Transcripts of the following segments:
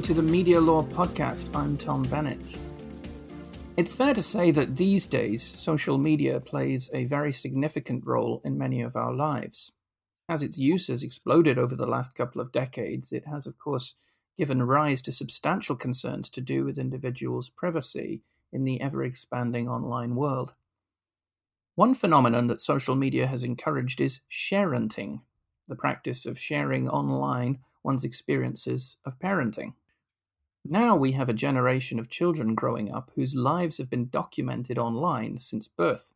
welcome to the Media Law Podcast. I'm Tom Bennett. It's fair to say that these days, social media plays a very significant role in many of our lives. As its use has exploded over the last couple of decades, it has, of course, given rise to substantial concerns to do with individuals' privacy in the ever expanding online world. One phenomenon that social media has encouraged is sharenting, the practice of sharing online one's experiences of parenting. Now we have a generation of children growing up whose lives have been documented online since birth.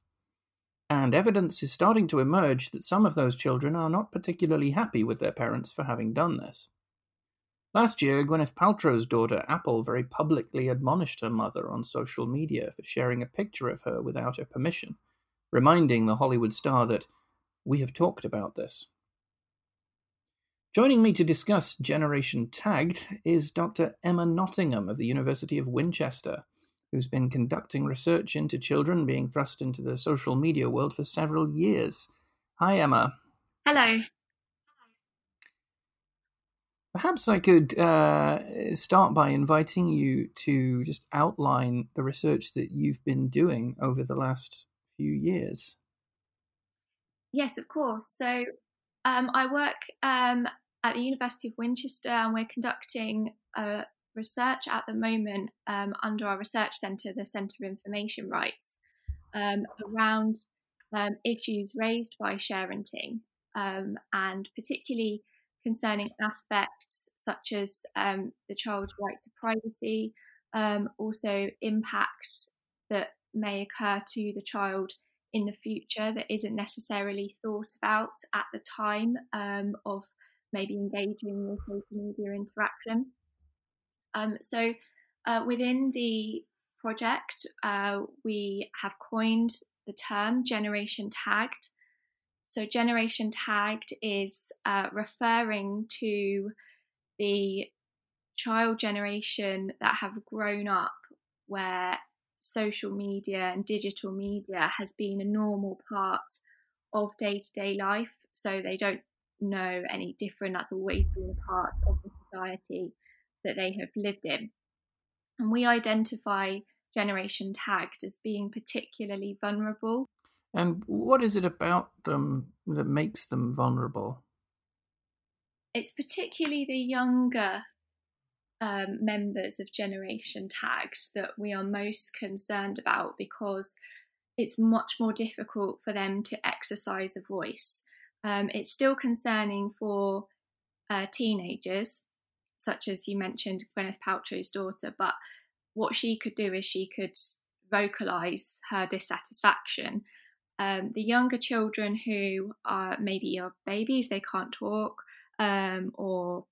And evidence is starting to emerge that some of those children are not particularly happy with their parents for having done this. Last year, Gwyneth Paltrow's daughter Apple very publicly admonished her mother on social media for sharing a picture of her without her permission, reminding the Hollywood star that we have talked about this. Joining me to discuss Generation Tagged is Dr. Emma Nottingham of the University of Winchester, who's been conducting research into children being thrust into the social media world for several years. Hi, Emma. Hello. Perhaps I could uh, start by inviting you to just outline the research that you've been doing over the last few years. Yes, of course. So um, I work um, at the University of Winchester, and we're conducting a research at the moment um, under our research centre, the Centre of Information Rights, um, around um, issues raised by sharenting, um, and particularly concerning aspects such as um, the child's right to privacy, um, also impacts that may occur to the child in the future that isn't necessarily thought about at the time of maybe engaging with social media interaction. Um, so uh, within the project, uh, we have coined the term generation tagged. So, generation tagged is uh, referring to the child generation that have grown up where social media and digital media has been a normal part of day to day life. So, they don't know any different. That's always been a part of the society that they have lived in. And we identify generation tagged as being particularly vulnerable. And what is it about them that makes them vulnerable? It's particularly the younger um, members of Generation Tagged that we are most concerned about because it's much more difficult for them to exercise a voice. Um, it's still concerning for uh, teenagers, such as you mentioned, Gwyneth Paltrow's daughter. But what she could do is she could vocalize her dissatisfaction. Um, the younger children who are maybe are babies, they can't talk, um, or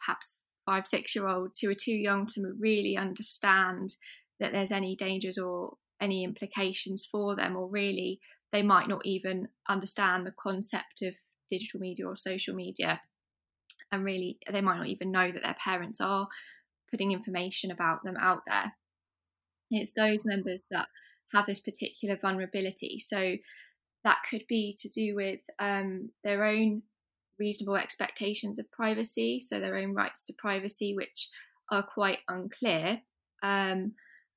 perhaps five, six year olds who are too young to really understand that there's any dangers or any implications for them, or really they might not even understand the concept of digital media or social media and really they might not even know that their parents are putting information about them out there. It's those members that have this particular vulnerability. So that could be to do with um, their own reasonable expectations of privacy so their own rights to privacy which are quite unclear um,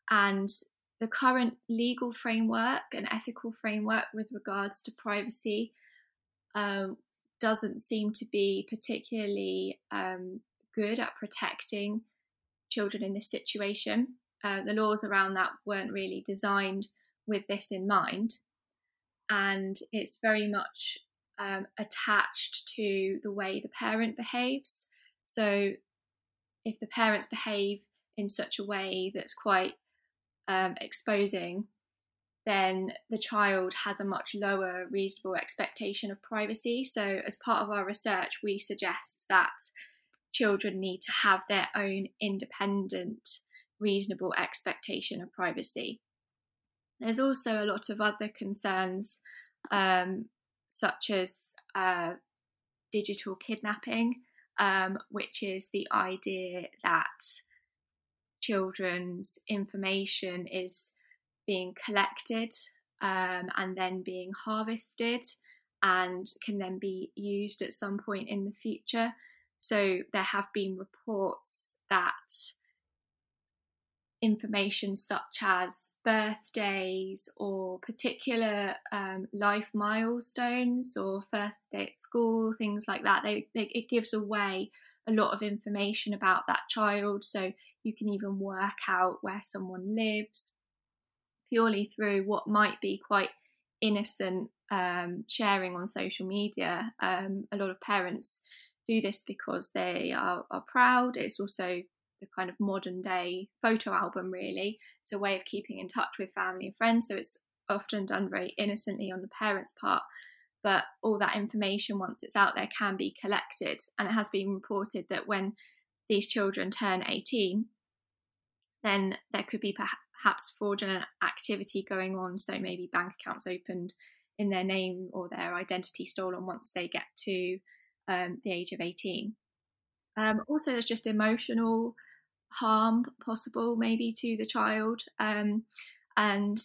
and the current legal framework and ethical framework with regards to privacy um, doesn't seem to be particularly um, good at protecting children in this situation. Uh, the laws around that weren't really designed with this in mind. And it's very much um, attached to the way the parent behaves. So, if the parents behave in such a way that's quite um, exposing, then the child has a much lower reasonable expectation of privacy. So, as part of our research, we suggest that children need to have their own independent, reasonable expectation of privacy. There's also a lot of other concerns, um, such as uh, digital kidnapping, um, which is the idea that children's information is being collected um, and then being harvested and can then be used at some point in the future So there have been reports that information such as birthdays or particular um, life milestones or first day at school, things like that. They, they, it gives away a lot of information about that child. So you can even work out where someone lives purely through what might be quite innocent um, sharing on social media. Um, a lot of parents do this because they are, are proud. It's also the kind of modern day photo album, really. It's a way of keeping in touch with family and friends. So it's often done very innocently on the parents' part. But all that information, once it's out there, can be collected. And it has been reported that when these children turn 18, then there could be perhaps fraudulent activity going on. So maybe bank accounts opened in their name or their identity stolen once they get to um, the age of 18. Um, also, there's just emotional harm possible maybe to the child. Um, and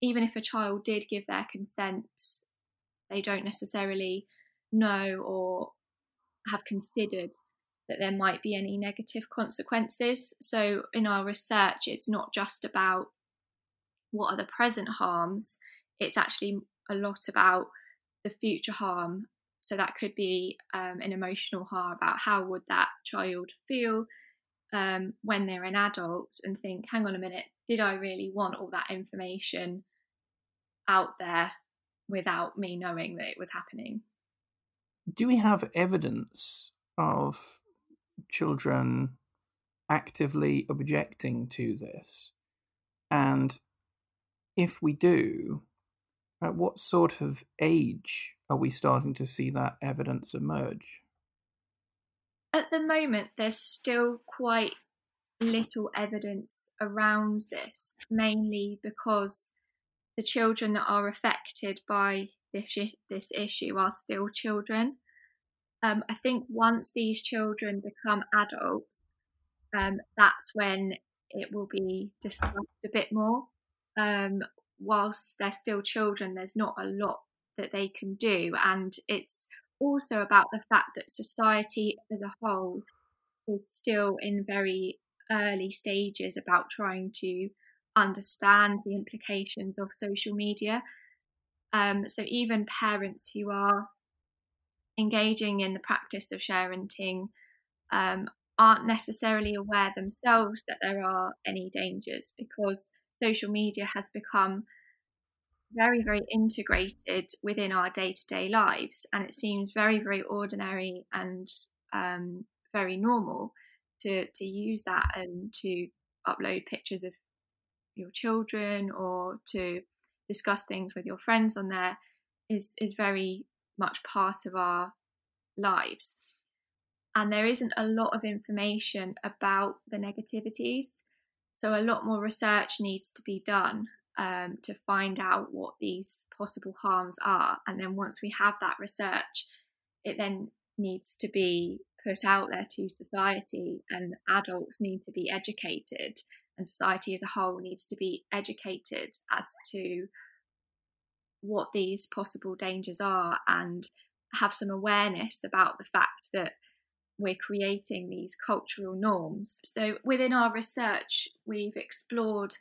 even if a child did give their consent, they don't necessarily know or have considered that there might be any negative consequences. So, in our research, it's not just about what are the present harms, it's actually a lot about the future harm. So, that could be um, an emotional harm about how would that child feel um, when they're an adult and think, hang on a minute, did I really want all that information out there without me knowing that it was happening? Do we have evidence of children actively objecting to this? And if we do, at what sort of age are we starting to see that evidence emerge? At the moment, there's still quite little evidence around this, mainly because the children that are affected by this, this issue are still children. Um, I think once these children become adults, um, that's when it will be discussed a bit more. Um, whilst they're still children, there's not a lot that they can do, and it's also about the fact that society as a whole is still in very early stages about trying to understand the implications of social media. Um, so even parents who are engaging in the practice of sharenting um, aren't necessarily aware themselves that there are any dangers because social media has become very, very integrated within our day to day lives. And it seems very, very ordinary and um, very normal to, to use that and to upload pictures of your children or to discuss things with your friends on there is, is very much part of our lives. And there isn't a lot of information about the negativities. So, a lot more research needs to be done um, to find out what these possible harms are. And then, once we have that research, it then needs to be put out there to society, and adults need to be educated, and society as a whole needs to be educated as to what these possible dangers are and have some awareness about the fact that we're creating these cultural norms. So, within our research, we've explored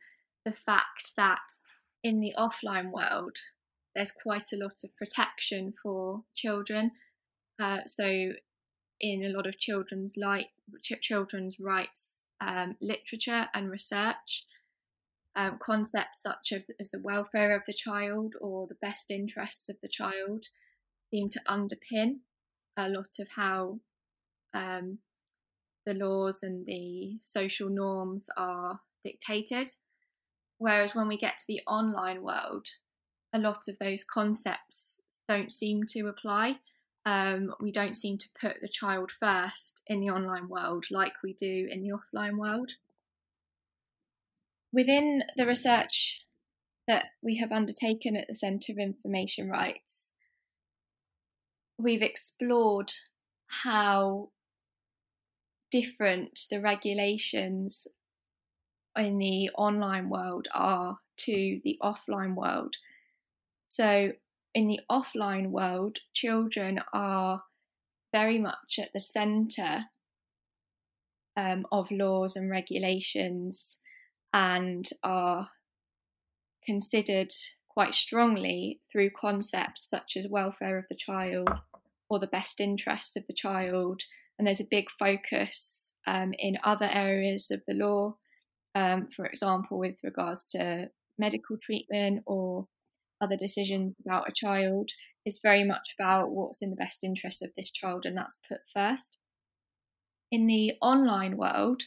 the fact that in the offline world, there's quite a lot of protection for children. Uh, so, in a lot of children's light, ch- children's rights um, literature and research, um, concepts such as, the welfare of the child or the best interests of the child seem to underpin a lot of how um, the laws and the social norms are dictated. Whereas when we get to the online world, a lot of those concepts don't seem to apply. Um, we don't seem to put the child first in the online world like we do in the offline world. Within the research that we have undertaken at the Centre of Information Rights, we've explored how different the regulations in the online world are to the offline world. So, in the offline world, children are very much at the centre um, of laws and regulations and are considered quite strongly through concepts such as welfare of the child or the best interests of the child. And there's a big focus um, in other areas of the law, um, for example, with regards to medical treatment or other decisions about a child, is very much about what's in the best interest of this child, and that's put first. In the online world,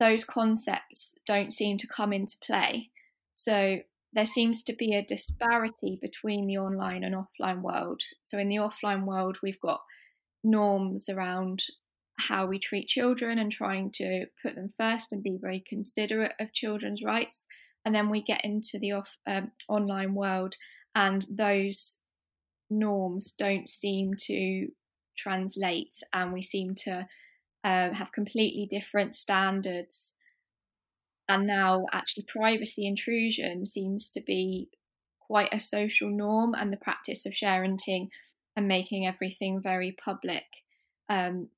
those concepts don't seem to come into play. So there seems to be a disparity between the online and offline world. So, in the offline world, we've got norms around how we treat children and trying to put them first and be very considerate of children's rights. And then we get into the off, um, online world, and those norms don't seem to translate, and we seem to uh, have completely different standards. And now actually privacy intrusion seems to be quite a social norm and the practice of sharenting and making everything very public um,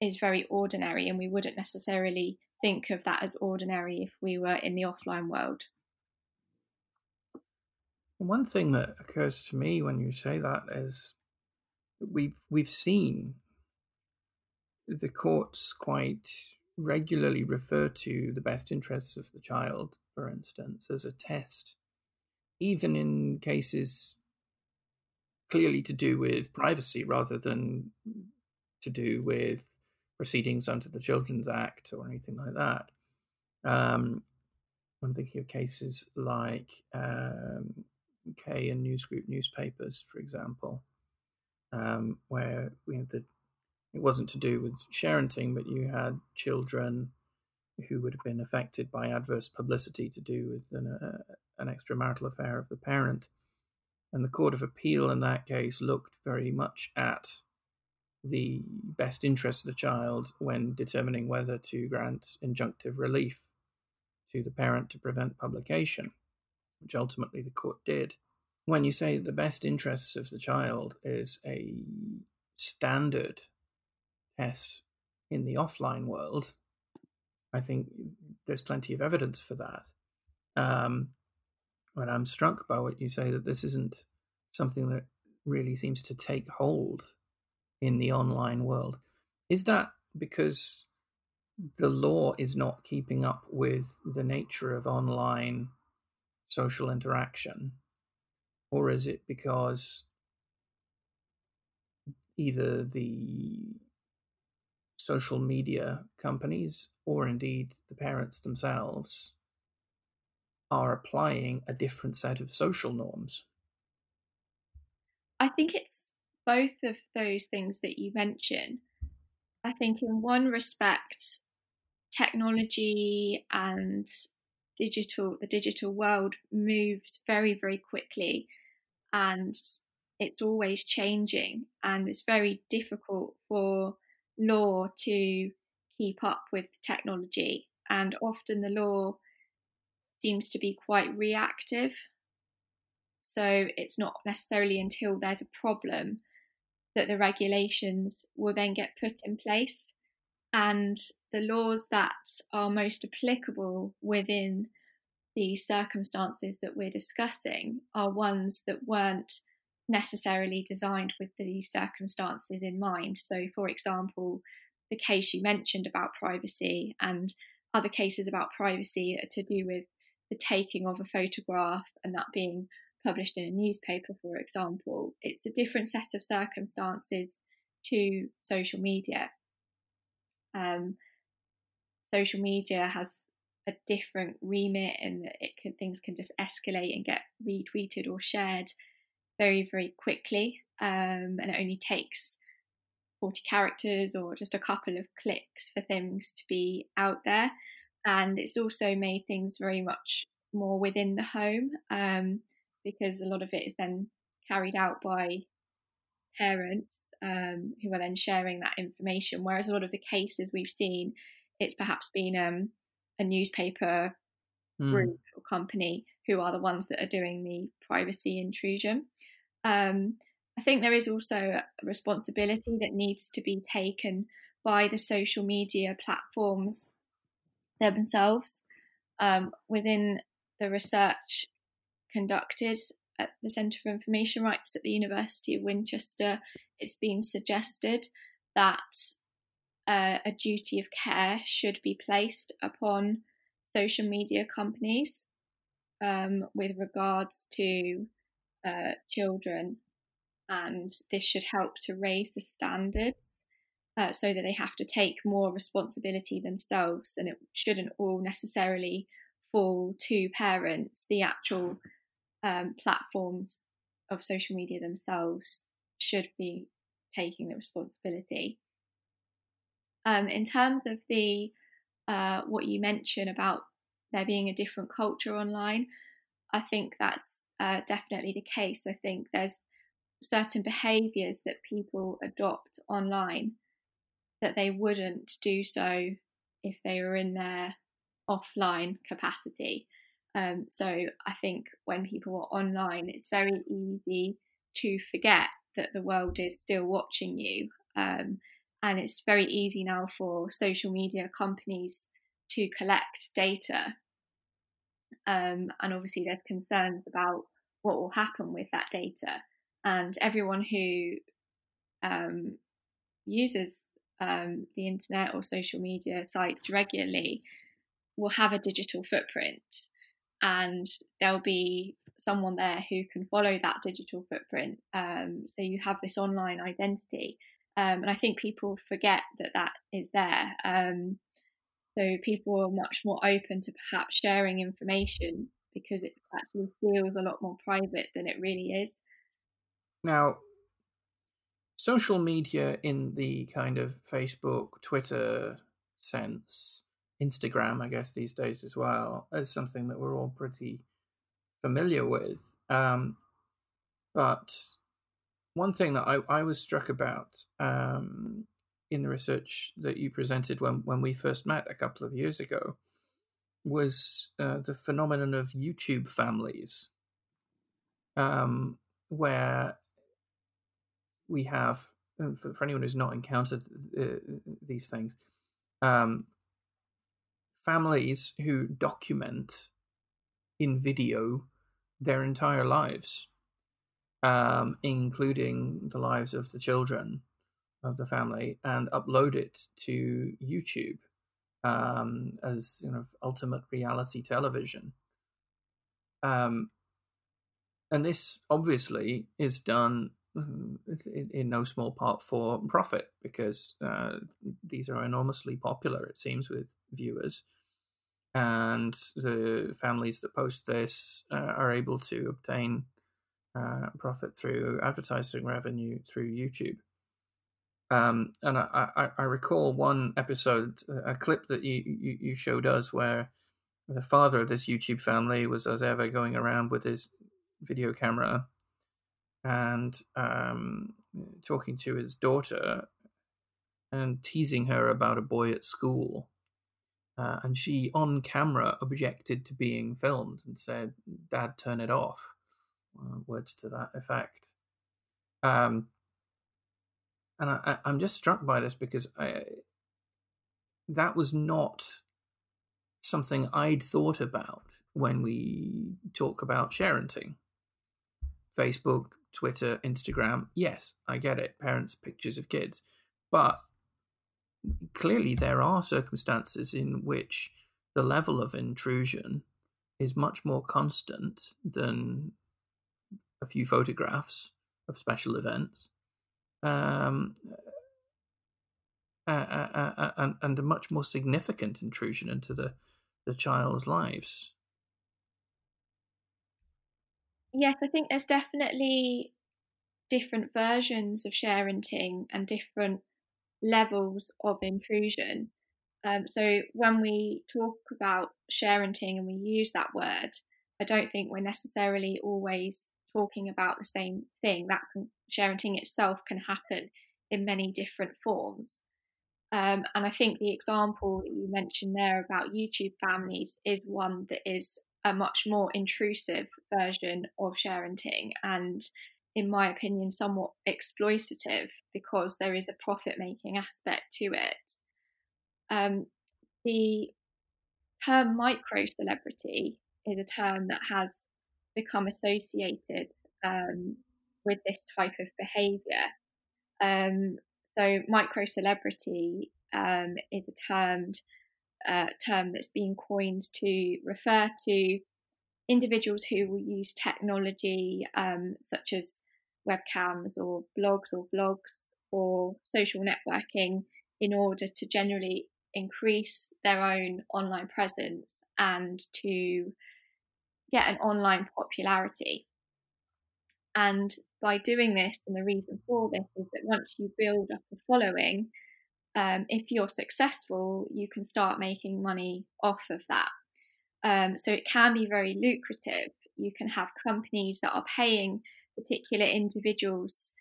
is very ordinary and we wouldn't necessarily think of that as ordinary if we were in the offline world. One thing that occurs to me when you say that is we've we've seen the courts quite regularly refer to the best interests of the child, for instance, as a test, even in cases clearly to do with privacy rather than to do with proceedings under the Children's Act or anything like that. Um, I'm thinking of cases like um, K and News Group Newspapers, for example, um, where we know, the it wasn't to do with sharenting, but you had children who would have been affected by adverse publicity to do with an, uh, an extramarital affair of the parent. And the Court of Appeal in that case looked very much at the best interest of the child when determining whether to grant injunctive relief to the parent to prevent publication, which ultimately the court did. When you say the best interests of the child is a standard test in the offline world, I think there's plenty of evidence for that. Um, and I'm struck by what you say that this isn't something that really seems to take hold in the online world. Is that because the law is not keeping up with the nature of online social interaction? Or is it because either the social media companies or indeed the parents themselves are applying a different set of social norms? I think it's both of those things that you mention. I think, in one respect, technology and digital the digital world moves very very quickly and it's always changing and it's very difficult for law to keep up with technology, and often the law seems to be quite reactive. So it's not necessarily until there's a problem that the regulations will then get put in place. And the laws that are most applicable within the circumstances that we're discussing are ones that weren't necessarily designed with these circumstances in mind. So, for example, the case you mentioned about privacy and other cases about privacy to do with the taking of a photograph and that being published in a newspaper, for example. It's a different set of circumstances to social media. Um, social media has a different remit and it can, things can just escalate and get retweeted or shared very, very quickly. Um, and it only takes 40 characters or just a couple of clicks for things to be out there. And it's also made things very much more within the home um, because a lot of it is then carried out by parents um, who are then sharing that information. Whereas a lot of the cases we've seen, it's perhaps been um, a newspaper mm. group or company who are the ones that are doing the privacy intrusion. Um, I think there is also a responsibility that needs to be taken by the social media platforms themselves. Um, within the research conducted at the Centre for Information Rights at the University of Winchester, it's been suggested that uh, a duty of care should be placed upon social media companies um, with regards to uh, children, and this should help to raise the standards uh, so that they have to take more responsibility themselves, and it shouldn't all necessarily fall to parents. The actual um, platforms of social media themselves should be taking the responsibility. Um, in terms of the uh, what you mentioned about there being a different culture online, I think that's uh, definitely the case. I think there's certain behaviours that people adopt online that they wouldn't do so if they were in their offline capacity. Um, so I think when people are online, it's very easy to forget that the world is still watching you. Um, and it's very easy now for social media companies to collect data. Um, and obviously, there's concerns about what will happen with that data. And everyone who um, uses um, the internet or social media sites regularly will have a digital footprint. And there'll be someone there who can follow that digital footprint. Um, so you have this online identity. Um, and I think people forget that that is there. Um, so people are much more open to perhaps sharing information because it actually feels a lot more private than it really is. Now, social media in the kind of Facebook, Twitter sense, Instagram, I guess these days as well, is something that we're all pretty familiar with. Um, but one thing that I, I was struck about um, in the research that you presented when, when we first met a couple of years ago was uh, the phenomenon of YouTube families, um, where we have, for, for, anyone who's not encountered uh, these things, um, families who document in video their entire lives um, including the lives of the children of the family, and upload it to YouTube um, as you know ultimate reality television. Um, and this obviously is done mm, in, in, no small part for profit because uh, these are enormously popular, it seems, with viewers. And the families that post this uh, are able to obtain uh, profit through advertising revenue through YouTube. Um, and I, I, I, recall one episode, a clip that you, you, you, showed us where the father of this YouTube family was, as ever, going around with his video camera and um, talking to his daughter and teasing her about a boy at school. Uh, and she, on camera, objected to being filmed and said, Dad, turn it off uh, words to that effect. Um, and I, am just struck by this because I, that was not something I'd thought about when we talk about sharenting. Facebook, Twitter, Instagram, yes, I get it. Parents' pictures of kids. But clearly, there are circumstances in which the level of intrusion is much more constant than a few photographs of special events, um, and, and a much more significant intrusion into the, the child's lives. Yes, I think there's definitely different versions of sharenting and different levels of intrusion. Um, so when we talk about sharenting and we use that word, I don't think we're necessarily always talking about the same thing. That can, sharenting itself can happen in many different forms. Um, and I think the example that you mentioned there about YouTube families is one that is a much more intrusive version of sharenting. And in my opinion, somewhat exploitative because there is a profit making aspect to it. Um, the term micro celebrity is a term that has become associated um, with this type of behaviour. Um, so, micro celebrity um, is a termed uh, term that's been coined to refer to individuals who will use technology um, such as webcams or blogs or vlogs or social networking in order to generally increase their own online presence and to get an online popularity. And by doing this, and the reason for this is that once you build up a following, um, if you're successful, you can start making money off of that. Um, so it can be very lucrative. You can have companies that are paying particular individuals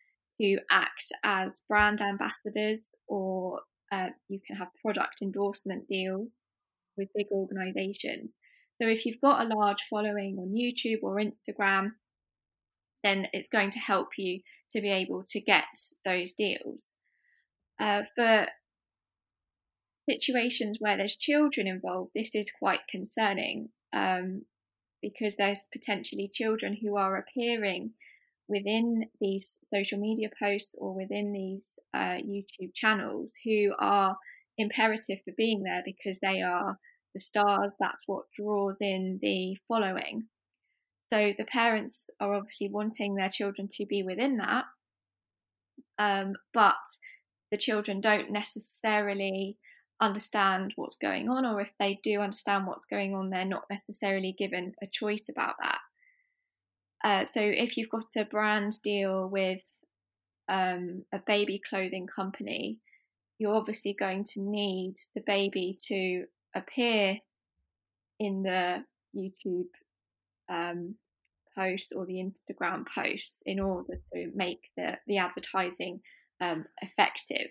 to act as brand ambassadors, or uh, you can have product endorsement deals with big organizations. So if you've got a large following on YouTube or Instagram, then it's going to help you to be able to get those deals. Uh, for situations where there's children involved, this is quite concerning um, because there's potentially children who are appearing within these social media posts or within these uh, YouTube channels who are imperative for being there because they are the stars, that's what draws in the following. So the parents are obviously wanting their children to be within that, um, but the children don't necessarily understand what's going on, or if they do understand what's going on, they're not necessarily given a choice about that. Uh, so if you've got a brand deal with um, a baby clothing company, you're obviously going to need the baby to appear in the YouTube um, post or the Instagram posts in order to make the, the advertising um, effective.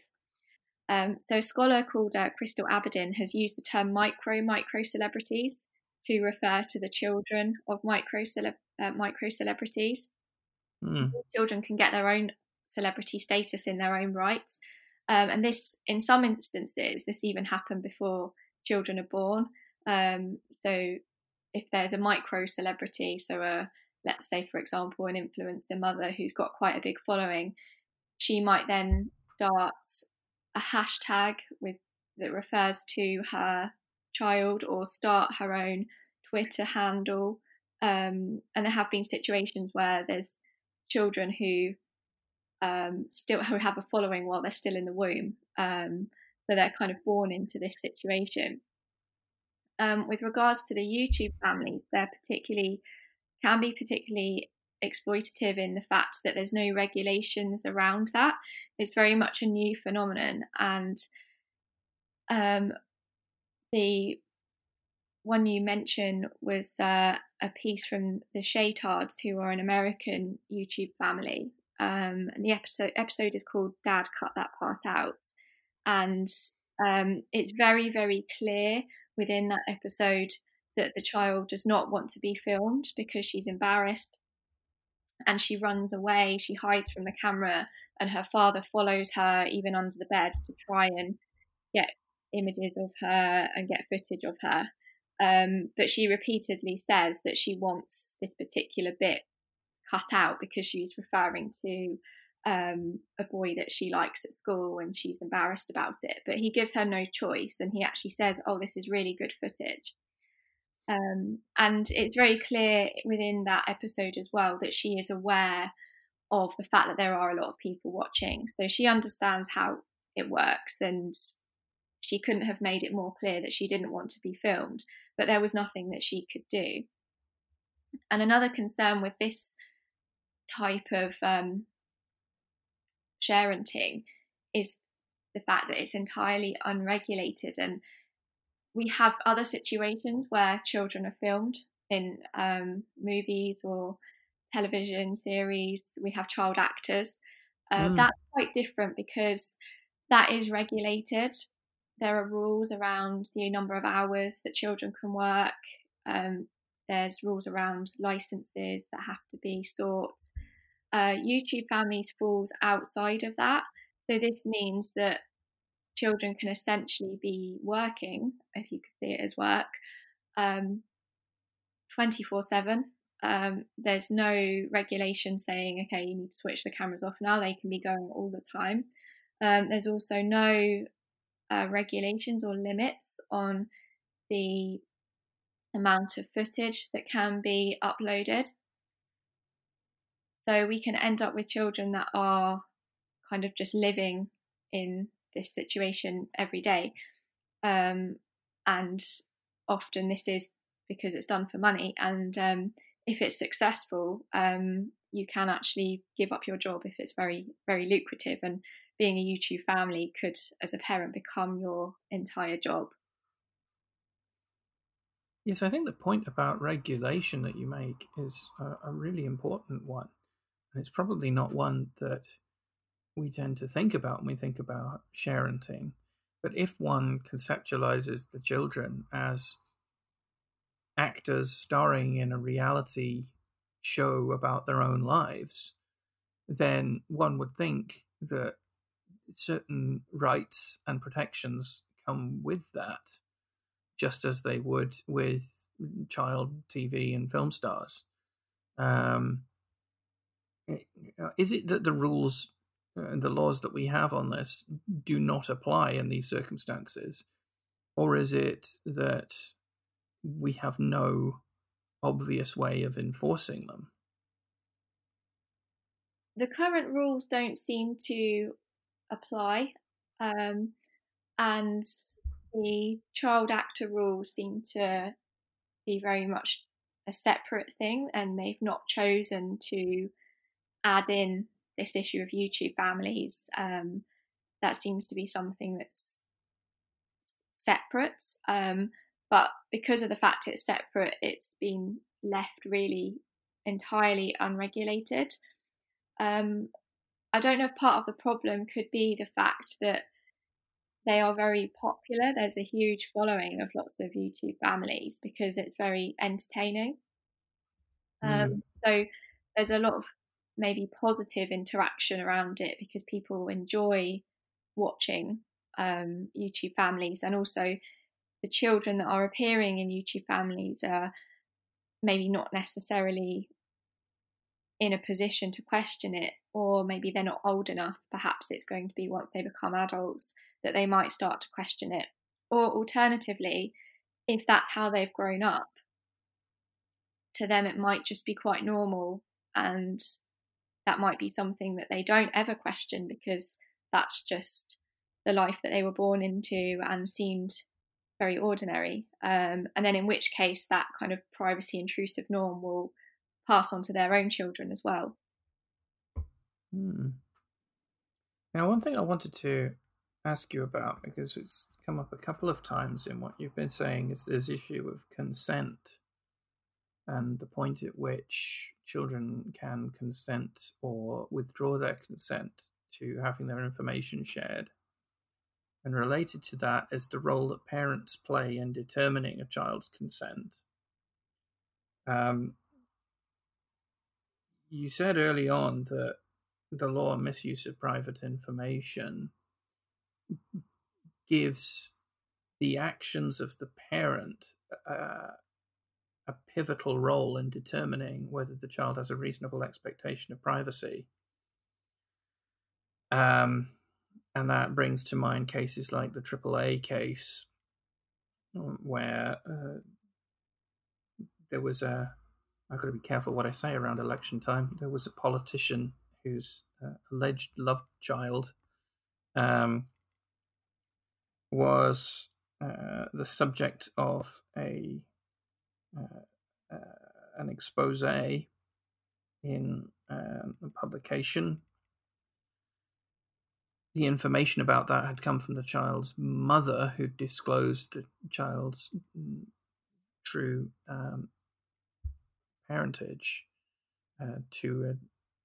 Um, so, a scholar called uh, Crystal Abidin has used the term micro micro celebrities to refer to the children of micro cele- uh, micro celebrities. Mm. Children can get their own celebrity status in their own right, um, and this, in some instances, this even happened before children are born. Um, so, if there's a micro celebrity, so a let's say, for example, an influencer mother who's got quite a big following, she might then start a hashtag with that refers to her child or start her own Twitter handle. Um, and there have been situations where there's children who um, still who have a following while they're still in the womb. Um, they're kind of born into this situation. Um, with regards to the YouTube families, they're particularly can be particularly exploitative in the fact that there's no regulations around that. It's very much a new phenomenon, and um, the one you mentioned was uh, a piece from the Shaytards, who are an American YouTube family. Um, and the episode episode is called "Dad Cut That Part Out," and um, it's very very clear within that episode that the child does not want to be filmed because she's embarrassed and she runs away. She hides from the camera, and her father follows her even under the bed to try and get images of her and get footage of her. Um, but she repeatedly says that she wants this particular bit cut out because she's referring to um, a boy that she likes at school and she's embarrassed about it. But he gives her no choice and he actually says, Oh, this is really good footage. Um, and it's very clear within that episode as well that she is aware of the fact that there are a lot of people watching. So she understands how it works and she couldn't have made it more clear that she didn't want to be filmed, but there was nothing that she could do. And another concern with this type of um, sharenting is the fact that it's entirely unregulated and we have other situations where children are filmed in um, movies or television series. We have child actors. Uh, mm. That's quite different because that is regulated. There are rules around the number of hours that children can work. Um, there's rules around licenses that have to be sought. Uh, YouTube Families falls outside of that. So this means that children can essentially be working, if you could see it as work, um, 24 7. Um, there's no regulation saying, okay, you need to switch the cameras off now. They can be going all the time. Um, there's also no uh, regulations or limits on the amount of footage that can be uploaded. So we can end up with children that are kind of just living in this situation every day. Um, and often this is because it's done for money. And um, if it's successful, um, you can actually give up your job if it's very, very lucrative. And being a YouTube family could, as a parent, become your entire job. Yes, I think the point about regulation that you make is a, a really important one. And it's probably not one that we tend to think about when we think about parenting. But if one conceptualizes the children as actors starring in a reality show about their own lives, then one would think that certain rights and protections come with that, just as they would with child TV and film stars. Um, is it that the rules and the laws that we have on this do not apply in these circumstances? Or is it that we have no obvious way of enforcing them? The current rules don't seem to apply, um, and the child actor rules seem to be very much a separate thing, and they've not chosen to add in this issue of YouTube families. Um, that seems to be something that's separate. Um, but because of the fact it's separate, it's been left really entirely unregulated. Um, I don't know if part of the problem could be the fact that they are very popular. There's a huge following of lots of YouTube families because it's very entertaining. Mm. Um, so there's a lot of maybe positive interaction around it because people enjoy watching um, YouTube families and also the children that are appearing in YouTube families are maybe not necessarily in a position to question it, or maybe they're not old enough. Perhaps it's going to be once they become adults that they might start to question it. Or alternatively, if that's how they've grown up, to them it might just be quite normal and that might be something that they don't ever question because that's just the life that they were born into and seemed very ordinary. Um, and then, in which case, that kind of privacy intrusive norm will pass on to their own children as well. Hmm. Now, one thing I wanted to ask you about, because it's come up a couple of times in what you've been saying, is this issue of consent and the point at which children can consent or withdraw their consent to having their information shared. And related to that is the role that parents play in determining a child's consent. Um, you said early on that the law on misuse of private information gives the actions of the parent uh, a pivotal role in determining whether the child has a reasonable expectation of privacy. Um, and that brings to mind cases like the AAA case, um, where uh, there was a. I've got to be careful what I say around election time. There was a politician whose uh, alleged love child um, was uh, the subject of a uh, an expose in um, a publication. The information about that had come from the child's mother, who disclosed the child's true um, parentage uh, to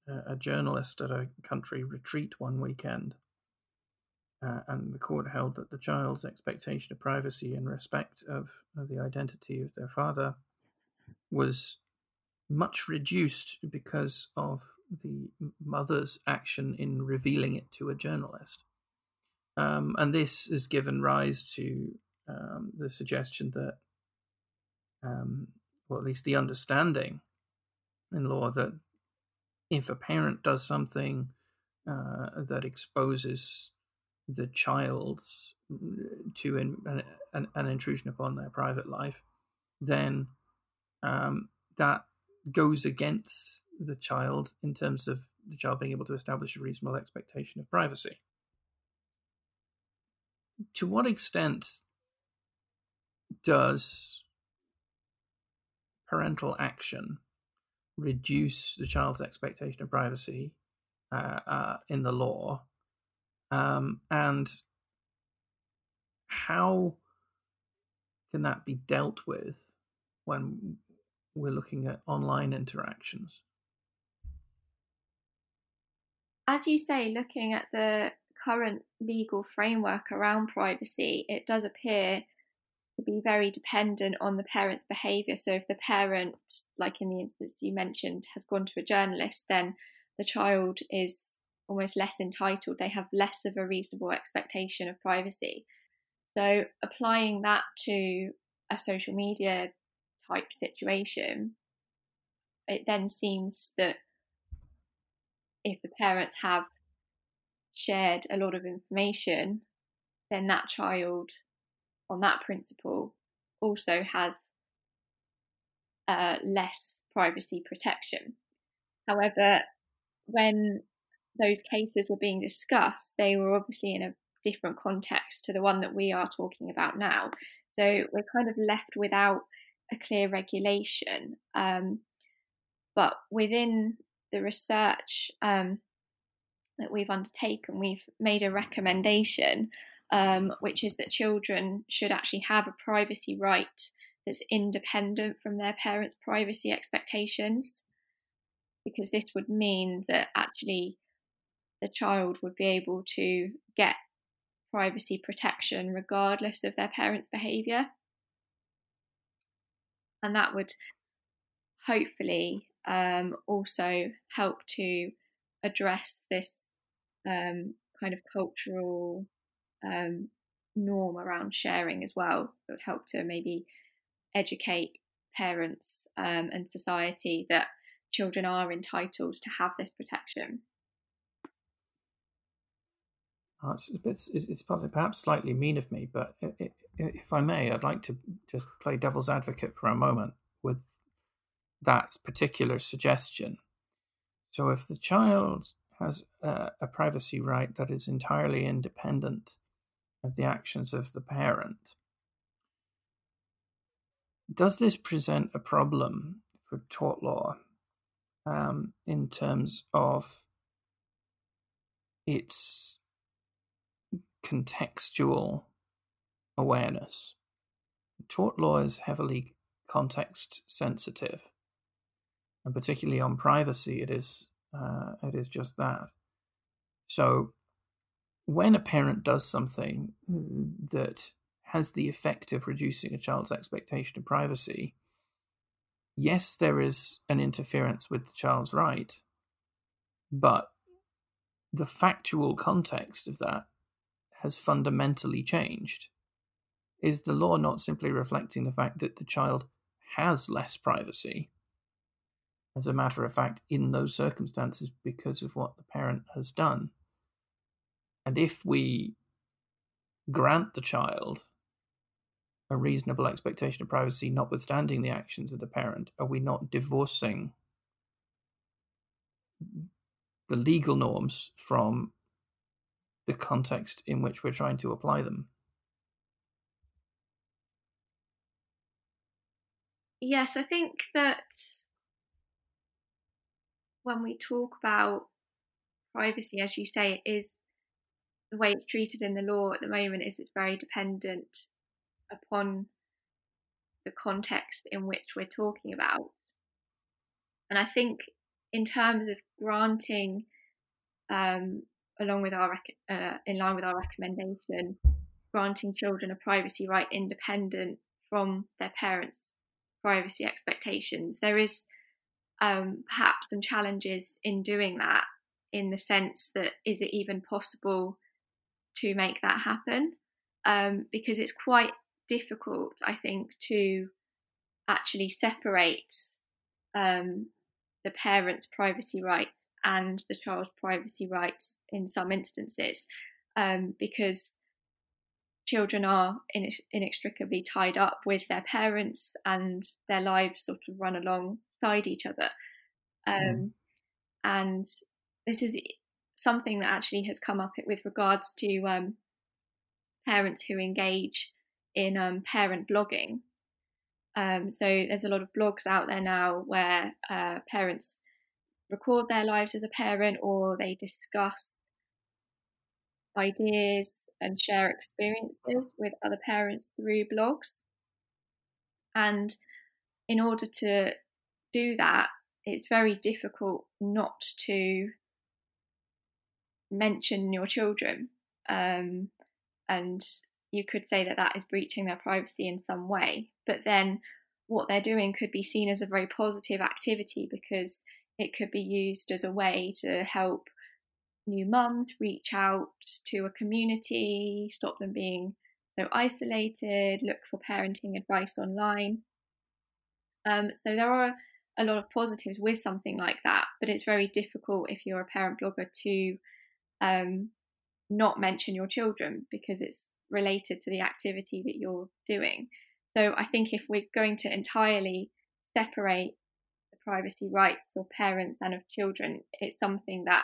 a, a, journalist at a country retreat one weekend. Uh, and the court held that the child's expectation of privacy in respect of, of the identity of their father was much reduced because of the mother's action in revealing it to a journalist. Um, and this has given rise to um, the suggestion that, um, or at least the understanding in law, that if a parent does something uh, that exposes the child to an, an, an, intrusion upon their private life, then um, that goes against the child in terms of the child being able to establish a reasonable expectation of privacy. To what extent does parental action reduce the child's expectation of privacy uh, uh, in the law? Um, and how can that be dealt with when we're looking at online interactions? As you say, looking at the current legal framework around privacy, it does appear to be very dependent on the parent's behaviour. So, if the parent, like in the instance you mentioned, has gone to a journalist, then the child is almost less entitled. They have less of a reasonable expectation of privacy. So, applying that to a social media type situation, it then seems that if the parents have shared a lot of information, then that child, on that principle, also has uh, less privacy protection. However, when those cases were being discussed, they were obviously in a different context to the one that we are talking about now. So we're kind of left without a clear regulation. Um, but within the research um, that we've undertaken, we've made a recommendation, um, which is that children should actually have a privacy right that's independent from their parents' privacy expectations, because this would mean that actually the child would be able to get privacy protection regardless of their parents' behaviour and that would hopefully um, also help to address this um, kind of cultural um, norm around sharing as well. It would help to maybe educate parents um, and society that children are entitled to have this protection. It's, it's, it's, perhaps slightly mean of me, but if I may, I'd like to just play devil's advocate for a moment with that particular suggestion. So, if the child has a, a privacy right that is entirely independent of the actions of the parent, does this present a problem for tort law um, in terms of its contextual awareness. Tort law is heavily context sensitive, and particularly on privacy, it is uh, it is just that. So, when a parent does something that has the effect of reducing a child's expectation of privacy, yes, there is an interference with the child's right, but the factual context of that has fundamentally changed? Is the law not simply reflecting the fact that the child has less privacy? As a matter of fact, in those circumstances, because of what the parent has done. And if we grant the child a reasonable expectation of privacy, notwithstanding the actions of the parent, are we not divorcing the legal norms from the context in which we're trying to apply them. Yes, I think that when we talk about privacy, as you say, it is the way it's treated in the law at the moment is it's very dependent upon the context in which we're talking about. And I think in terms of granting um, along with our uh, in line with our recommendation, granting children a privacy right independent from their parents' privacy expectations. There is um, perhaps some challenges in doing that, in the sense that is it even possible to make that happen? Um, because it's quite difficult, I think, to actually separate um, the parent's privacy rights and the child's privacy rights in some instances, um, because children are inextricably tied up with their parents and their lives sort of run alongside each other. Um, mm. And this is something that actually has come up with regards to um, parents who engage in um, parent blogging. Um, so there's a lot of blogs out there now where uh, parents record their lives as a parent or they discuss ideas and share experiences with other parents through blogs. And in order to do that, it's very difficult not to mention your children. Um, and you could say that that is breaching their privacy in some way. But then what they're doing could be seen as a very positive activity because it could be used as a way to help new mums reach out to a community, stop them being so isolated, look for parenting advice online. Um, so there are a lot of positives with something like that, but it's very difficult if you're a parent blogger to um, not mention your children because it's related to the activity that you're doing. So I think if we're going to entirely separate privacy rights of parents and of children, it's something that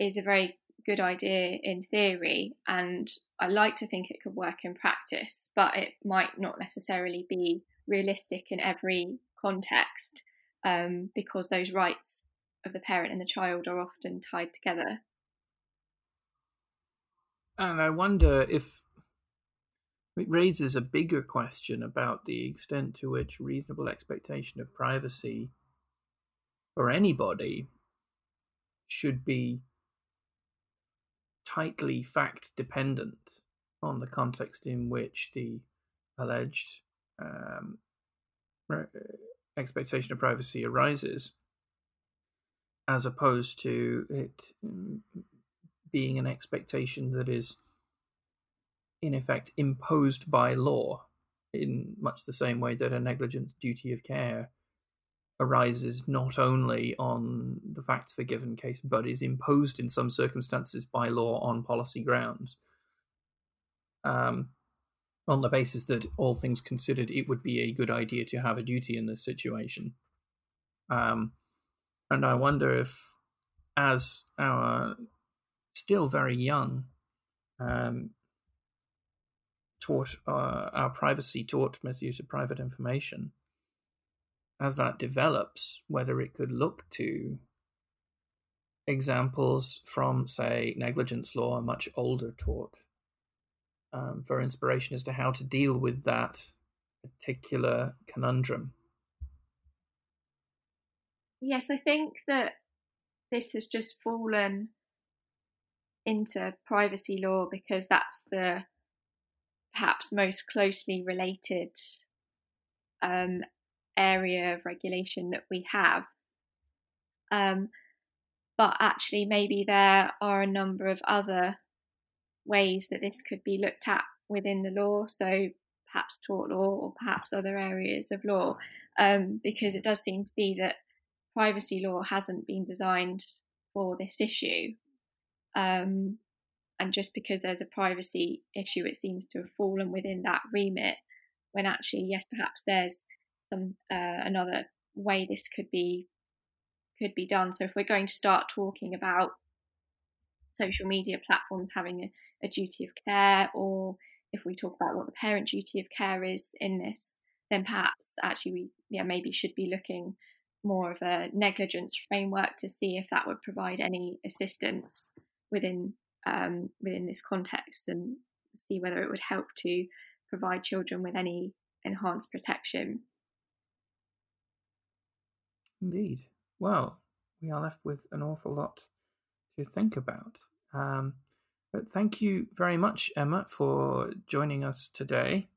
is a very good idea in theory, and I like to think it could work in practice, but it might not necessarily be realistic in every context um, because those rights of the parent and the child are often tied together. And I wonder if it raises a bigger question about the extent to which reasonable expectation of privacy for anybody should be tightly fact dependent on the context in which the alleged um, expectation of privacy arises, as opposed to it mm, being an expectation that is, in effect, imposed by law, in much the same way that a negligent duty of care arises not only on the facts of a given case, but is imposed in some circumstances by law on policy grounds. Um, on the basis that all things considered, it would be a good idea to have a duty in this situation. Um, and I wonder if, as our still very young, um, tort uh, our privacy tort misuse of private information, as that develops, whether it could look to examples from, say, negligence law, a much older tort, um, for inspiration as to how to deal with that particular conundrum. Yes, I think that this has just fallen into privacy law because that's the perhaps most closely related um, area of regulation that we have. Um, but actually, maybe there are a number of other ways that this could be looked at within the law. So perhaps tort law or perhaps other areas of law, um, because it does seem to be that privacy law hasn't been designed for this issue. Um, and just because there's a privacy issue, it seems to have fallen within that remit. When actually, yes, perhaps there's some uh, another way this could be could be done. So if we're going to start talking about social media platforms having a, a duty of care, or if we talk about what the parent duty of care is in this, then perhaps actually we yeah maybe should be looking more of a negligence framework to see if that would provide any assistance within um, within this context and see whether it would help to provide children with any enhanced protection Indeed. Well, we are left with an awful lot to think about. Um, but thank you very much, Emma, for joining us today.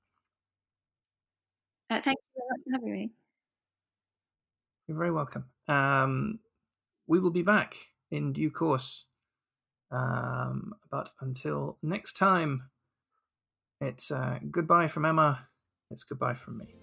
Uh, thank you very much for having me. You're very welcome. Um, we will be back in due course. Um, but until next time, it's uh, goodbye from Emma. It's goodbye from me.